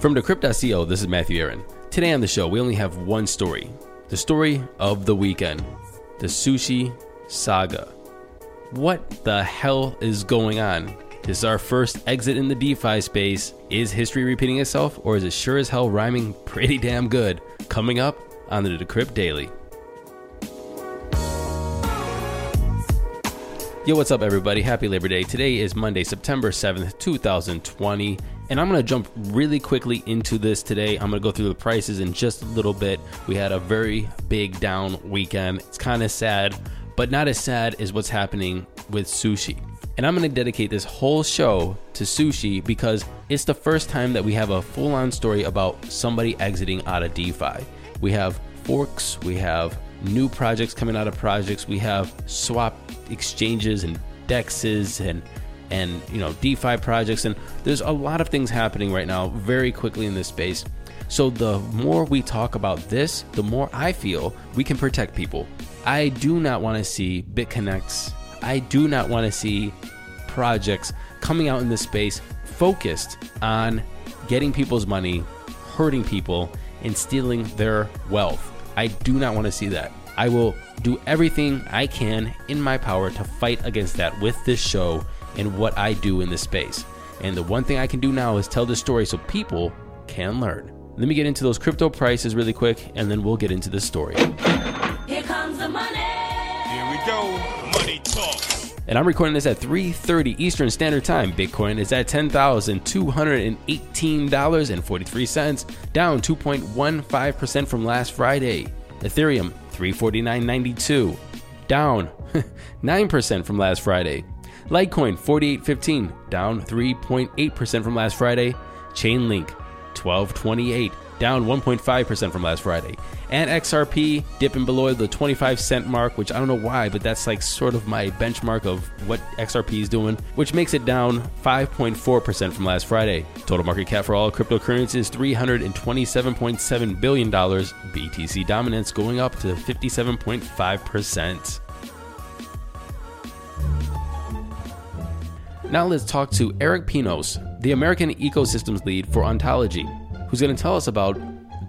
From Decrypt.co, this is Matthew Aaron. Today on the show, we only have one story the story of the weekend the sushi saga. What the hell is going on? This is our first exit in the DeFi space. Is history repeating itself, or is it sure as hell rhyming pretty damn good? Coming up on the Decrypt Daily. Yo, what's up, everybody? Happy Labor Day. Today is Monday, September 7th, 2020. And I'm going to jump really quickly into this today. I'm going to go through the prices in just a little bit. We had a very big down weekend. It's kind of sad, but not as sad as what's happening with sushi. And I'm going to dedicate this whole show to sushi because it's the first time that we have a full on story about somebody exiting out of DeFi. We have forks, we have new projects coming out of projects, we have swap exchanges and dexes and and you know DeFi projects and there's a lot of things happening right now very quickly in this space. So the more we talk about this, the more I feel we can protect people. I do not want to see BitConnects. I do not want to see projects coming out in this space focused on getting people's money, hurting people, and stealing their wealth. I do not want to see that. I will do everything I can in my power to fight against that with this show and what I do in this space. And the one thing I can do now is tell this story so people can learn. Let me get into those crypto prices really quick and then we'll get into the story. Here comes the money. Here we go. Money talk. And I'm recording this at 3:30 Eastern Standard Time. Bitcoin is at $10,218.43, down 2.15% from last Friday. Ethereum 349.92, down 9% from last Friday. Litecoin 48.15, down 3.8% from last Friday. Chainlink 12.28, down 1.5% from last Friday. And XRP dipping below the 25 cent mark, which I don't know why, but that's like sort of my benchmark of what XRP is doing, which makes it down 5.4% from last Friday. Total market cap for all cryptocurrencies $327.7 billion. BTC dominance going up to 57.5%. Now let's talk to Erick Pinos, the American ecosystems lead for Ontology, who's going to tell us about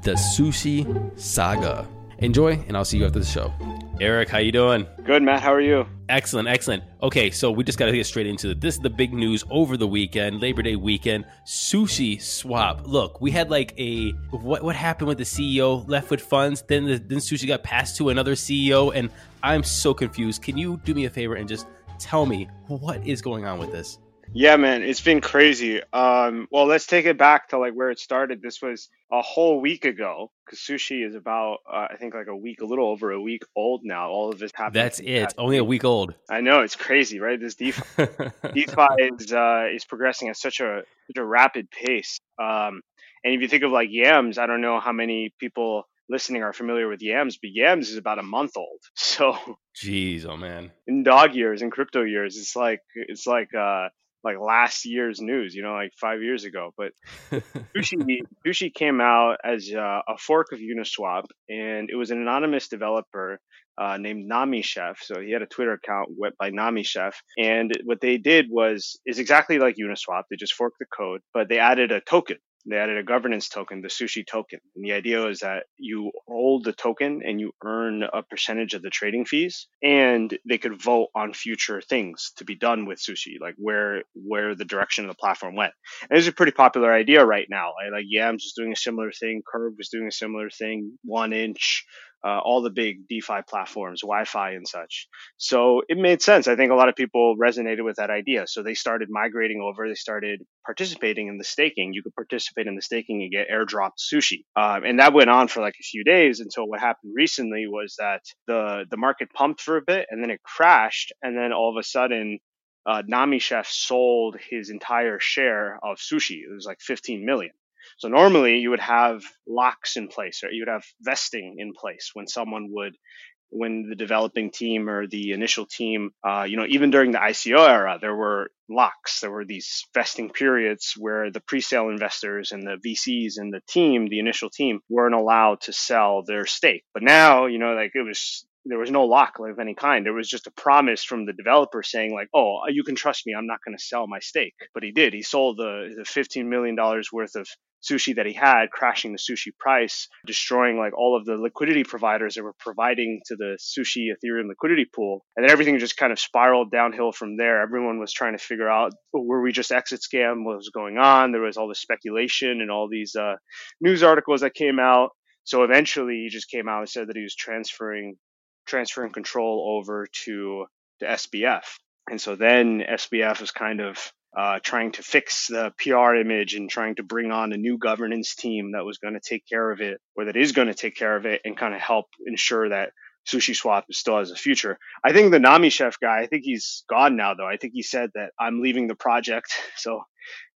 the sushi saga. Enjoy, and I'll see you after the show. Erick, how you doing? Good, Matt. How are you? Excellent, excellent. Okay, so we just got to get straight into it. This is the big news over the weekend, Labor Day weekend. Sushi swap. Look, we had like a what? What happened with the CEO left with funds? Then the, then sushi got passed to another CEO, and I'm so confused. Can you do me a favor and just tell me what is going on with this? Yeah, man, it's been crazy. Um, well, let's take it back to like where it started. This was a whole week ago because sushi is about, uh, I think, like a week, a little over a week old now. All of this happened. That's it. Only a week old. I know it's crazy, right? This DeFi, DeFi is uh, is progressing at such a such a rapid pace. Um, and if you think of like yams, I don't know how many people listening are familiar with yams, but yams is about a month old. So Jeez, oh man. in dog years, in crypto years, it's like it's like uh like last year's news, you know, like five years ago. But Sushi Sushi came out as uh, a fork of Uniswap, and it was an anonymous developer uh, named Nami Chef. So he had a Twitter account went by Nami Chef, and what they did was is exactly like Uniswap. They just forked the code, but they added a token they added a governance token, the sushi token. And the idea is that you hold the token and you earn a percentage of the trading fees and they could vote on future things to be done with sushi, like where where the direction of the platform went. And it's a pretty popular idea right now. Like Yams is doing a similar thing, Curve was doing a similar thing, 1inch, uh, all the big DeFi platforms, YFI and such. So it made sense. I think a lot of people resonated with that idea. So they started migrating over. They started participating in the staking. You could participate in the staking and get airdropped sushi, um, and that went on for like a few days until what happened recently was that the the market pumped for a bit and then it crashed, and then all of a sudden uh, Nami Chef sold his entire share of sushi. It was like 15 million. So normally you would have locks in place, or you would have vesting in place when someone would when the developing team or the initial team, uh, you know, even during the ICO era, there were locks. There were these vesting periods where the pre-sale investors and the VCs and the team, the initial team, weren't allowed to sell their stake. But now, you know, like it was there was no lock of any kind. There was just a promise from the developer saying like, "Oh, you can trust me. I'm not going to sell my stake." But he did. He sold the, the 15 million dollars worth of sushi that he had, crashing the sushi price, destroying like all of the liquidity providers that were providing to the sushi Ethereum liquidity pool. And then everything just kind of spiraled downhill from there. Everyone was trying to figure out were we just exit scam? What was going on? There was all this speculation and all these uh, news articles that came out. So eventually, he just came out and said that he was transferring transferring control over to to SBF. And so then SBF is kind of uh, trying to fix the PR image and trying to bring on a new governance team that was going to take care of it or that is going to take care of it and kind of help ensure that Sushi Swap still has a future. I think the Nami Chef guy, I think he's gone now though. I think he said that I'm leaving the project. So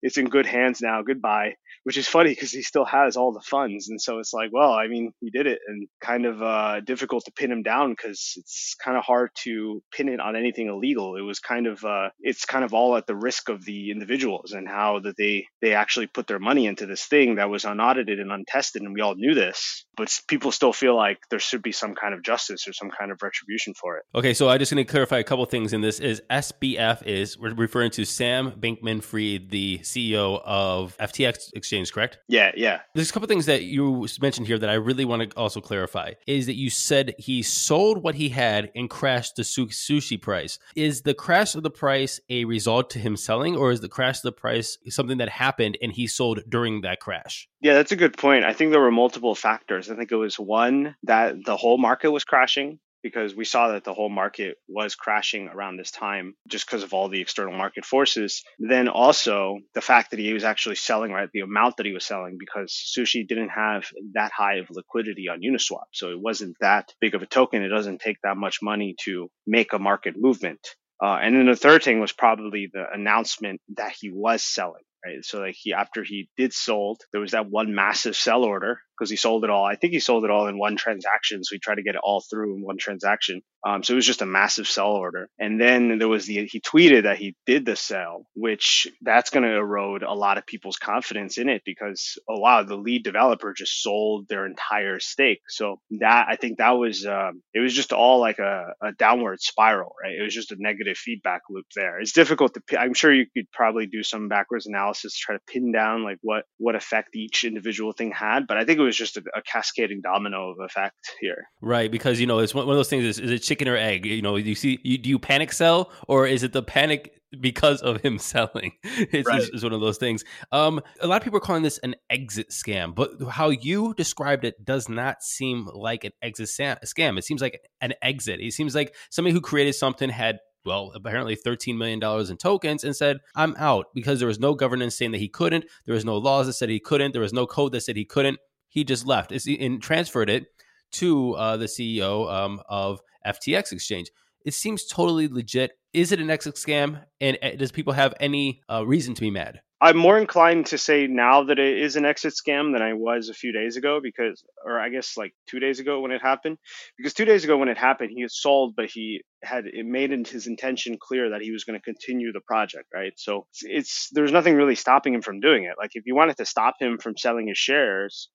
it's in good hands now. Goodbye which is funny because he still has all the funds. And so it's like, well, I mean, he did it and kind of uh, difficult to pin him down because it's kind of hard to pin it on anything illegal. It was kind of, uh, it's kind of all at the risk of the individuals and how that they, they actually put their money into this thing that was unaudited and untested. And we all knew this, but people still feel like there should be some kind of justice or some kind of retribution for it. Okay. So I just going to clarify a couple things in this is SBF is we're referring to Sam Bankman Fried, the CEO of FTX Exchange exchange, correct? Yeah, yeah. There's a couple things that you mentioned here that I really want to also clarify. Is that you said he sold what he had and crashed the sushi price. Is the crash of the price a result to him selling, or is the crash of the price something that happened and he sold during that crash? Yeah, that's a good point. I think there were multiple factors. I think it was one that the whole market was crashing because we saw that the whole market was crashing around this time just because of all the external market forces. Then also the fact that he was actually selling right the amount that he was selling because sushi didn't have that high of liquidity on Uniswap. So it wasn't that big of a token. It doesn't take that much money to make a market movement. Uh, and then the third thing was probably the announcement that he was selling. Right. So like he after he did sold, there was that one massive sell order because he sold it all. I think he sold it all in one transaction. So he tried to get it all through in one transaction. Um, so it was just a massive sell order. And then there was the, he tweeted that he did the sell, which that's going to erode a lot of people's confidence in it because, oh, wow, the lead developer just sold their entire stake. So that, I think that was, um, it was just all like a, a downward spiral, right? It was just a negative feedback loop there. It's difficult to, I'm sure you could probably do some backwards analysis to try to pin down like what, what effect each individual thing had. But I think it was just a, a cascading domino of effect here. Right. Because, you know, it's one, of those things is, is it chicken or egg? You know, you see, you, do you panic sell or is it the panic because of him selling? It's, right. it's, one of those things. Um, a lot of people are calling this an exit scam, but how you described it does not seem like an exit scam. It seems like an exit. It seems like somebody who created something had well, apparently $13 million in tokens and said, I'm out because there was no governance saying that he couldn't. There was no laws that said he couldn't. There was no code that said he couldn't. He just left and transferred it to uh, the CEO um, of FTX Exchange. It seems totally legit. Is it an exit scam? And uh, does people have any uh, reason to be mad? I'm more inclined to say now that it is an exit scam than I was a few days ago because, or I guess like two days ago when it happened. Because two days ago when it happened, he sold, but he had it made his intention clear that he was going to continue the project, right? So it's, it's there's nothing really stopping him from doing it. Like if you wanted to stop him from selling his shares,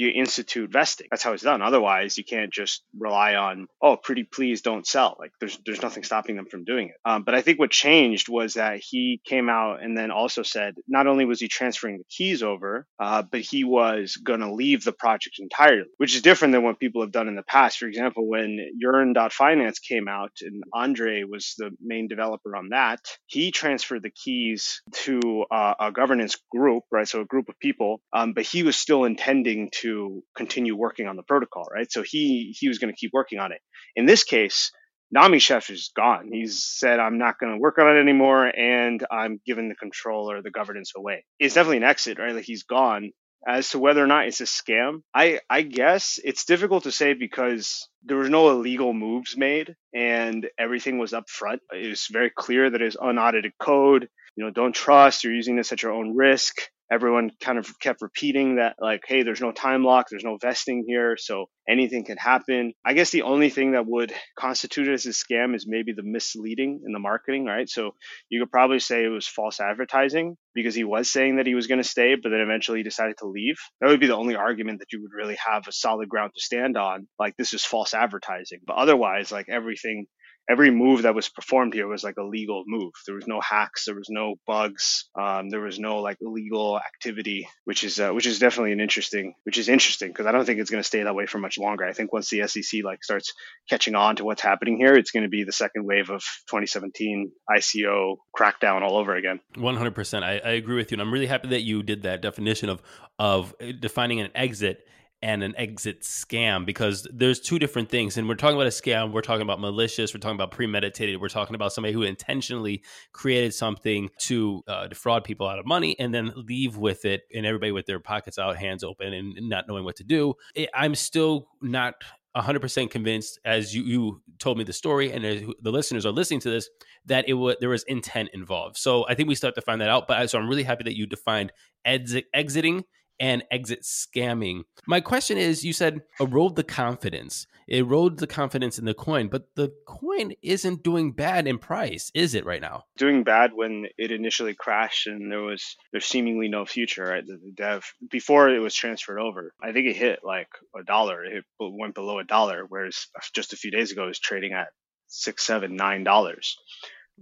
you institute vesting. That's how it's done. Otherwise, you can't just rely on, oh, pretty please don't sell. Like there's there's nothing stopping them from doing it. Um, but I think what changed was that he came out and then also said not only was he transferring the keys over, uh, but he was going to leave the project entirely, which is different than what people have done in the past. For example, when Yearn.finance came out and Andre was the main developer on that, he transferred the keys to uh, a governance group, right? So a group of people, um, but he was still intending to to continue working on the protocol, right? So he he was going to keep working on it. In this case, Nami Chef is gone. He's said, I'm not going to work on it anymore, and I'm giving the control or the governance away. It's definitely an exit, right? Like he's gone, as to whether or not it's a scam, I I guess it's difficult to say because there was no illegal moves made and everything was up front. It was very clear that it's unaudited code. You know, don't trust. You're using this at your own risk everyone kind of kept repeating that like hey there's no time lock there's no vesting here so anything can happen. I guess the only thing that would constitute it as a scam is maybe the misleading in the marketing right? So you could probably say it was false advertising because he was saying that he was going to stay but then eventually he decided to leave. That would be the only argument that you would really have a solid ground to stand on like this is false advertising. But otherwise like everything every move that was performed here was like a legal move. There was no hacks, there was no bugs, um, there was no like illegal activity, which is uh, which is definitely an interesting, which is interesting because I don't think it's going to stay that way for much longer. I think once the SEC like starts catching on to what's happening here, it's going to be the second wave of 2017 ICO crackdown all over again. 100%. I, I agree with you, and I'm really happy that you did that definition of of defining an exit and an exit scam because there's two different things. And we're talking about a scam, we're talking about malicious, we're talking about premeditated, we're talking about somebody who intentionally created something to uh, defraud people out of money and then leave with it and everybody with their pockets out, hands open, and not knowing what to do. I'm still not 100% convinced as you, you told me the story and the listeners are listening to this that it was there was intent involved so i think we still have to find that out but so i'm really happy that you defined exit, exiting and exit scamming. My question is you said erode the confidence. Erode the confidence in the coin, but the coin isn't doing bad in price, is it right now? Doing bad when it initially crashed and there was there's seemingly no future, right? The, the dev before it was transferred over. I think it hit like a dollar. It went below a dollar, whereas just a few days ago it was trading at six, seven, nine dollars.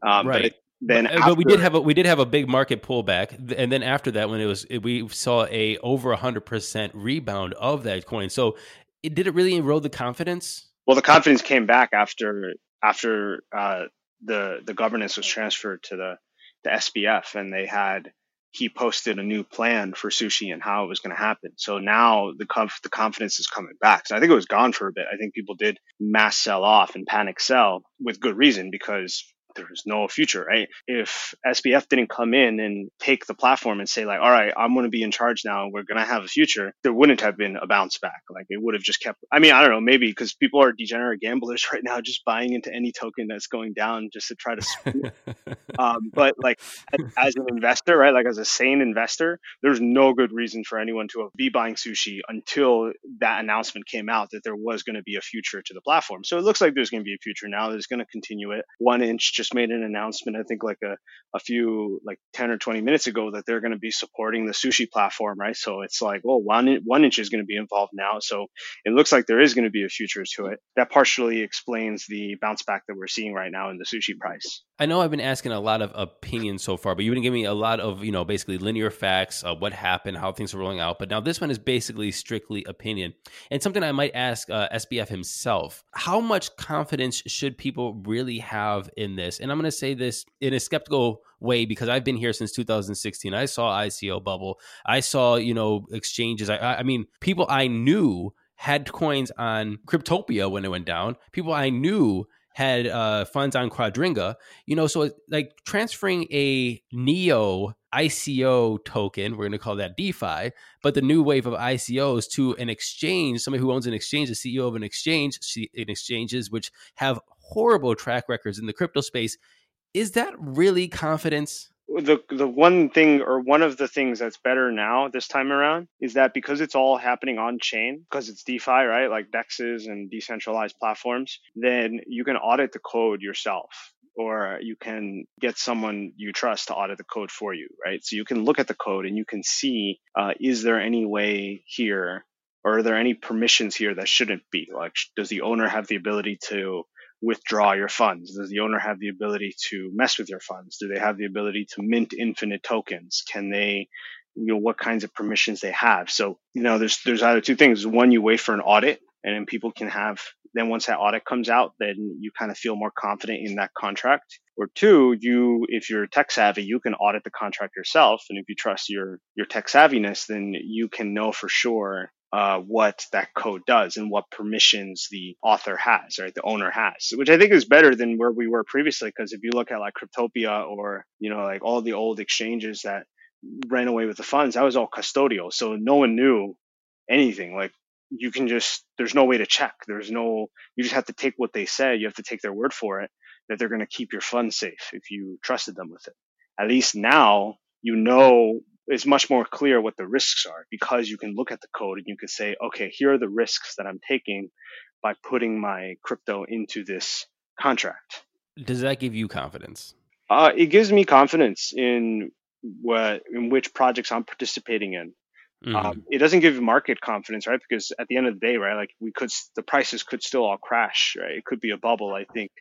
Um, right. But it, then but, after, but, we did have a we did have a big market pullback and then after that when it was we saw a over 100% rebound of that coin so it, did it really erode the confidence well the confidence came back after after uh, the the governance was transferred to the the SBF and they had he posted a new plan for sushi and how it was going to happen. So now the conf- the confidence is coming back. So I think it was gone for a bit. I think people did mass sell off and panic sell with good reason because there's no future, right? If SBF didn't come in and take the platform and say like, all right, I'm going to be in charge now and we're going to have a future, there wouldn't have been a bounce back. Like it would have just kept, I mean, I don't know, maybe because people are degenerate gamblers right now, just buying into any token that's going down just to try to, um, but like as an investor, right? Like as a sane investor, there's no good reason for anyone to be buying sushi until that announcement came out that there was going to be a future to the platform. So it looks like there's going to be a future now. There's going to continue it. 1inch just made an announcement, I think like a, a few, like 10 or 20 minutes ago that they're going to be supporting the sushi platform, right? So it's like, well, one, 1inch is going to be involved now. So it looks like there is going to be a future to it. That partially explains the bounce back that we're seeing right now in the sushi price. I know I've been asking a lot of opinions so far, but you've been giving me a lot of, you know, basically linear facts, what happened, how things are rolling out. But now this one is basically strictly opinion. And something I might ask uh, SBF himself how much confidence should people really have in this? And I'm going to say this in a skeptical way because I've been here since 2016. I saw ICO bubble. I saw, you know, exchanges. I, I mean, people I knew had coins on Cryptopia when it went down. People I knew had uh, funds on Quadriga. You know, so like transferring a Neo ICO token, we're going to call that DeFi, but the new wave of ICOs to an exchange, somebody who owns an exchange, the CEO of an exchange, in exchanges which have horrible track records in the crypto space. Is that really confidence? the the one thing or one of the things that's better now this time around is that because it's all happening on chain because it's DeFi, right? Like dexes and decentralized platforms, then you can audit the code yourself or you can get someone you trust to audit the code for you, right? So you can look at the code and you can see uh, is there any way here or are there any permissions here that shouldn't be? Like, does the owner have the ability to withdraw your funds? Does the owner have the ability to mess with your funds? Do they have the ability to mint infinite tokens? Can they, you know, what kinds of permissions they have? So, you know, there's there's either two things. One, you wait for an audit, and then people can have. Then once that audit comes out, then you kind of feel more confident in that contract. Or two, you if you're tech savvy, you can audit the contract yourself, and if you trust your your tech savviness, then you can know for sure uh, what that code does and what permissions the author has, right? The owner has, which I think is better than where we were previously. Because if you look at like Cryptopia or, you know, like all the old exchanges that ran away with the funds, that was all custodial. So no one knew anything. Like you can just, there's no way to check. There's no, you just have to take what they say. You have to take their word for it that they're going to keep your funds safe if you trusted them with it. At least now you know it's much more clear what the risks are because you can look at the code and you can say, okay, here are the risks that I'm taking by putting my crypto into this contract. Does that give you confidence? Uh, it gives me confidence in what in which projects I'm participating in. Mm-hmm. Um, it doesn't give market confidence, right? Because at the end of the day, right, like we could, the prices could still all crash, right? It could be a bubble. I think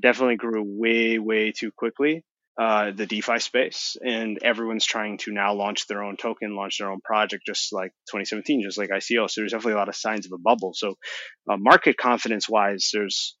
definitely grew way, way too quickly. Uh, the DeFi space, and everyone's trying to now launch their own token, launch their own project, just like 2017, just like ICO. So there's definitely a lot of signs of a bubble. So uh, market confidence wise, there's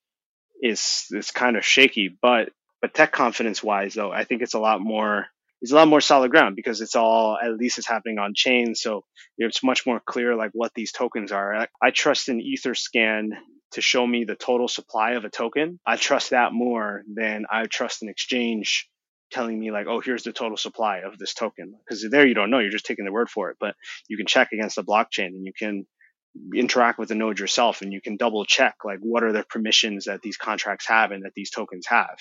is it's kind of shaky, but but tech confidence wise, though, I think it's a lot more it's a lot more solid ground because it's all at least it's happening on chain. So it's much more clear like what these tokens are. I, I trust an Etherscan to show me the total supply of a token. I trust that more than I trust an exchange telling me like, oh, here's the total supply of this token. Because there you don't know, you're just taking the word for it. But you can check against the blockchain and you can interact with the node yourself and you can double check like what are the permissions that these contracts have and that these tokens have.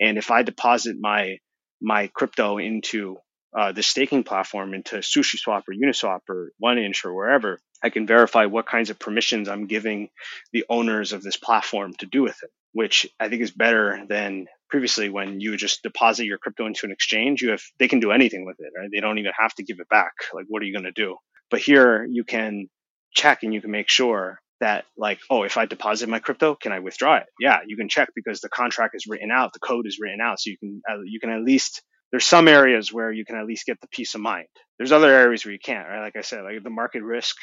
And if I deposit my my crypto into uh, the staking platform into SushiSwap or Uniswap or 1inch or wherever, I can verify what kinds of permissions I'm giving the owners of this platform to do with it, which I think is better than previously when you just deposit your crypto into an exchange. You have they can do anything with it, right? They don't even have to give it back. Like, what are you going to do? But here you can check and you can make sure that like, oh, if I deposit my crypto, can I withdraw it? Yeah, you can check because the contract is written out, the code is written out, so you can uh, you can at least there's some areas where you can at least get the peace of mind. There's other areas where you can't, right? Like I said, like the market risk,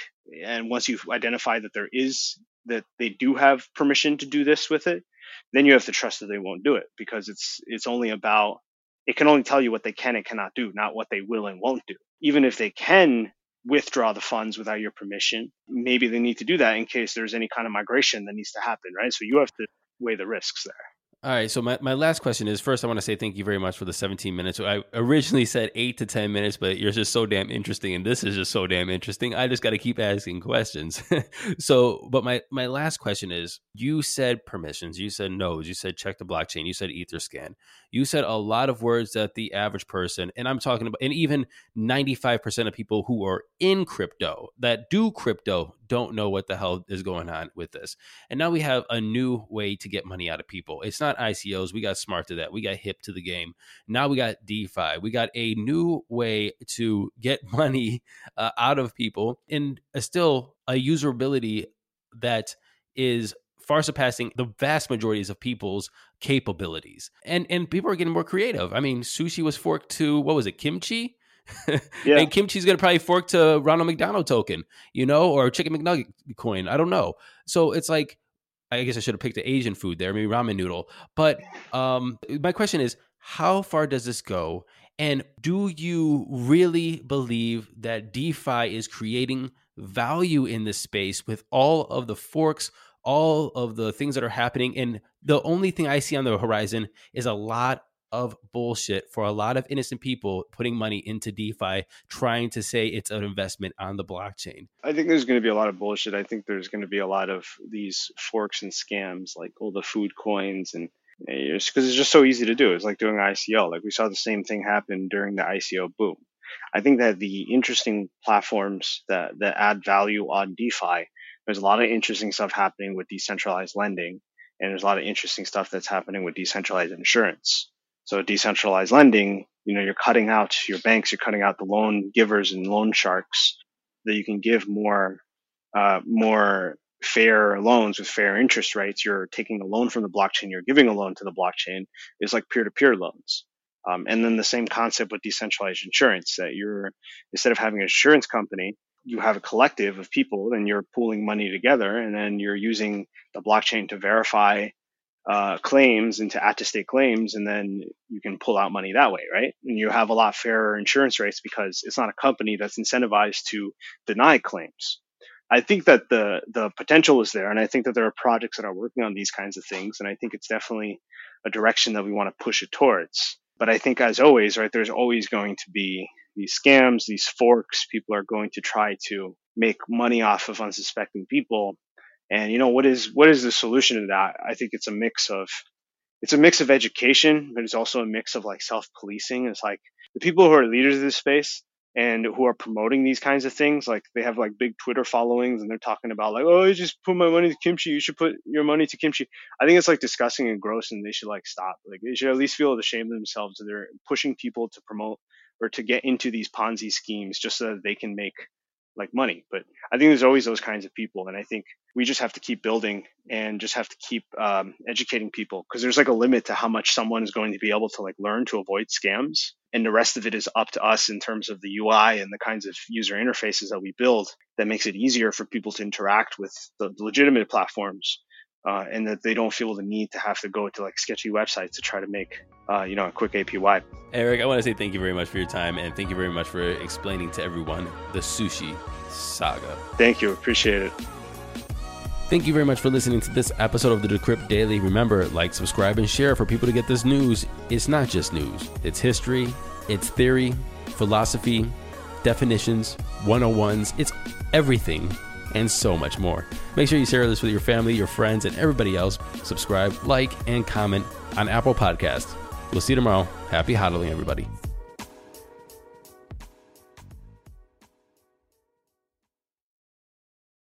and once you've identified that there is that they do have permission to do this with it, then you have to trust that they won't do it because it's it's only about it can only tell you what they can and cannot do, not what they will and won't do. Even if they can withdraw the funds without your permission. Maybe they need to do that in case there's any kind of migration that needs to happen, right? So you have to weigh the risks there. All right. So my, my last question is first, I want to say thank you very much for the 17 minutes. I originally said eight to 10 minutes, but you're just so damn interesting. And this is just so damn interesting. I just got to keep asking questions. so, but my, my last question is you said permissions, you said nodes, you said check the blockchain, you said Etherscan. You said a lot of words that the average person, and I'm talking about, and even 95% of people who are in crypto that do crypto don't know what the hell is going on with this. And now we have a new way to get money out of people. It's not ICOs. We got smart to that. We got hip to the game. Now we got DeFi. We got a new way to get money uh, out of people and still a usability that is far surpassing the vast majorities of people's capabilities. And and people are getting more creative. I mean, sushi was forked to what was it, kimchi? yeah. and kimchi's gonna probably fork to Ronald McDonald token, you know, or chicken McNugget coin. I don't know. So it's like I guess I should have picked an Asian food there, maybe ramen noodle. But um, my question is, how far does this go? And do you really believe that DeFi is creating value in this space with all of the forks, all of the things that are happening. And the only thing I see on the horizon is a lot of bullshit for a lot of innocent people putting money into DeFi, trying to say it's an investment on the blockchain. I think there's going to be a lot of bullshit. I think there's going to be a lot of these forks and scams, like all the food coins and eh, because it's just so easy to do. It's like doing ICO. Like we saw the same thing happen during the ICO boom. I think that the interesting platforms that, that add value on DeFi there's a lot of interesting stuff happening with decentralized lending, and there's a lot of interesting stuff that's happening with decentralized insurance. So decentralized lending, you know, you're cutting out your banks, you're cutting out the loan givers and loan sharks, that you can give more, uh, more fair loans with fair interest rates. You're taking a loan from the blockchain, you're giving a loan to the blockchain. Is like peer-to-peer loans. Um, and then the same concept with decentralized insurance that you're instead of having an insurance company you have a collective of people and you're pooling money together and then you're using the blockchain to verify uh, claims and to attestate claims and then you can pull out money that way right and you have a lot fairer insurance rates because it's not a company that's incentivized to deny claims i think that the the potential is there and i think that there are projects that are working on these kinds of things and i think it's definitely a direction that we want to push it towards but i think as always right there's always going to be these scams, these forks. People are going to try to make money off of unsuspecting people. And you know what is what is the solution to that? I think it's a mix of it's a mix of education, but it's also a mix of like self policing. It's like the people who are leaders of this space and who are promoting these kinds of things, like they have like big Twitter followings and they're talking about like, oh, I just put my money to kimchi. You should put your money to kimchi. I think it's like disgusting and gross, and they should like stop. Like they should at least feel ashamed of themselves they're pushing people to promote or to get into these Ponzi schemes just so that they can make like money. But I think there's always those kinds of people, and I think we just have to keep building and just have to keep um, educating people because there's like a limit to how much someone is going to be able to like learn to avoid scams, and the rest of it is up to us in terms of the UI and the kinds of user interfaces that we build that makes it easier for people to interact with the legitimate platforms uh, and that they don't feel the need to have to go to like sketchy websites to try to make uh, you know a quick APY. Erick, I want to say thank you very much for your time and thank you very much for explaining to everyone the sushi saga. Thank you, appreciate it. Thank you very much for listening to this episode of the Decrypt Daily. Remember, like, subscribe, and share for people to get this news. It's not just news, it's history, it's theory, philosophy, definitions, 101s, it's everything and so much more. Make sure you share this with your family, your friends, and everybody else. Subscribe, like, and comment on Apple Podcasts. We'll see you tomorrow. Happy hodling, everybody.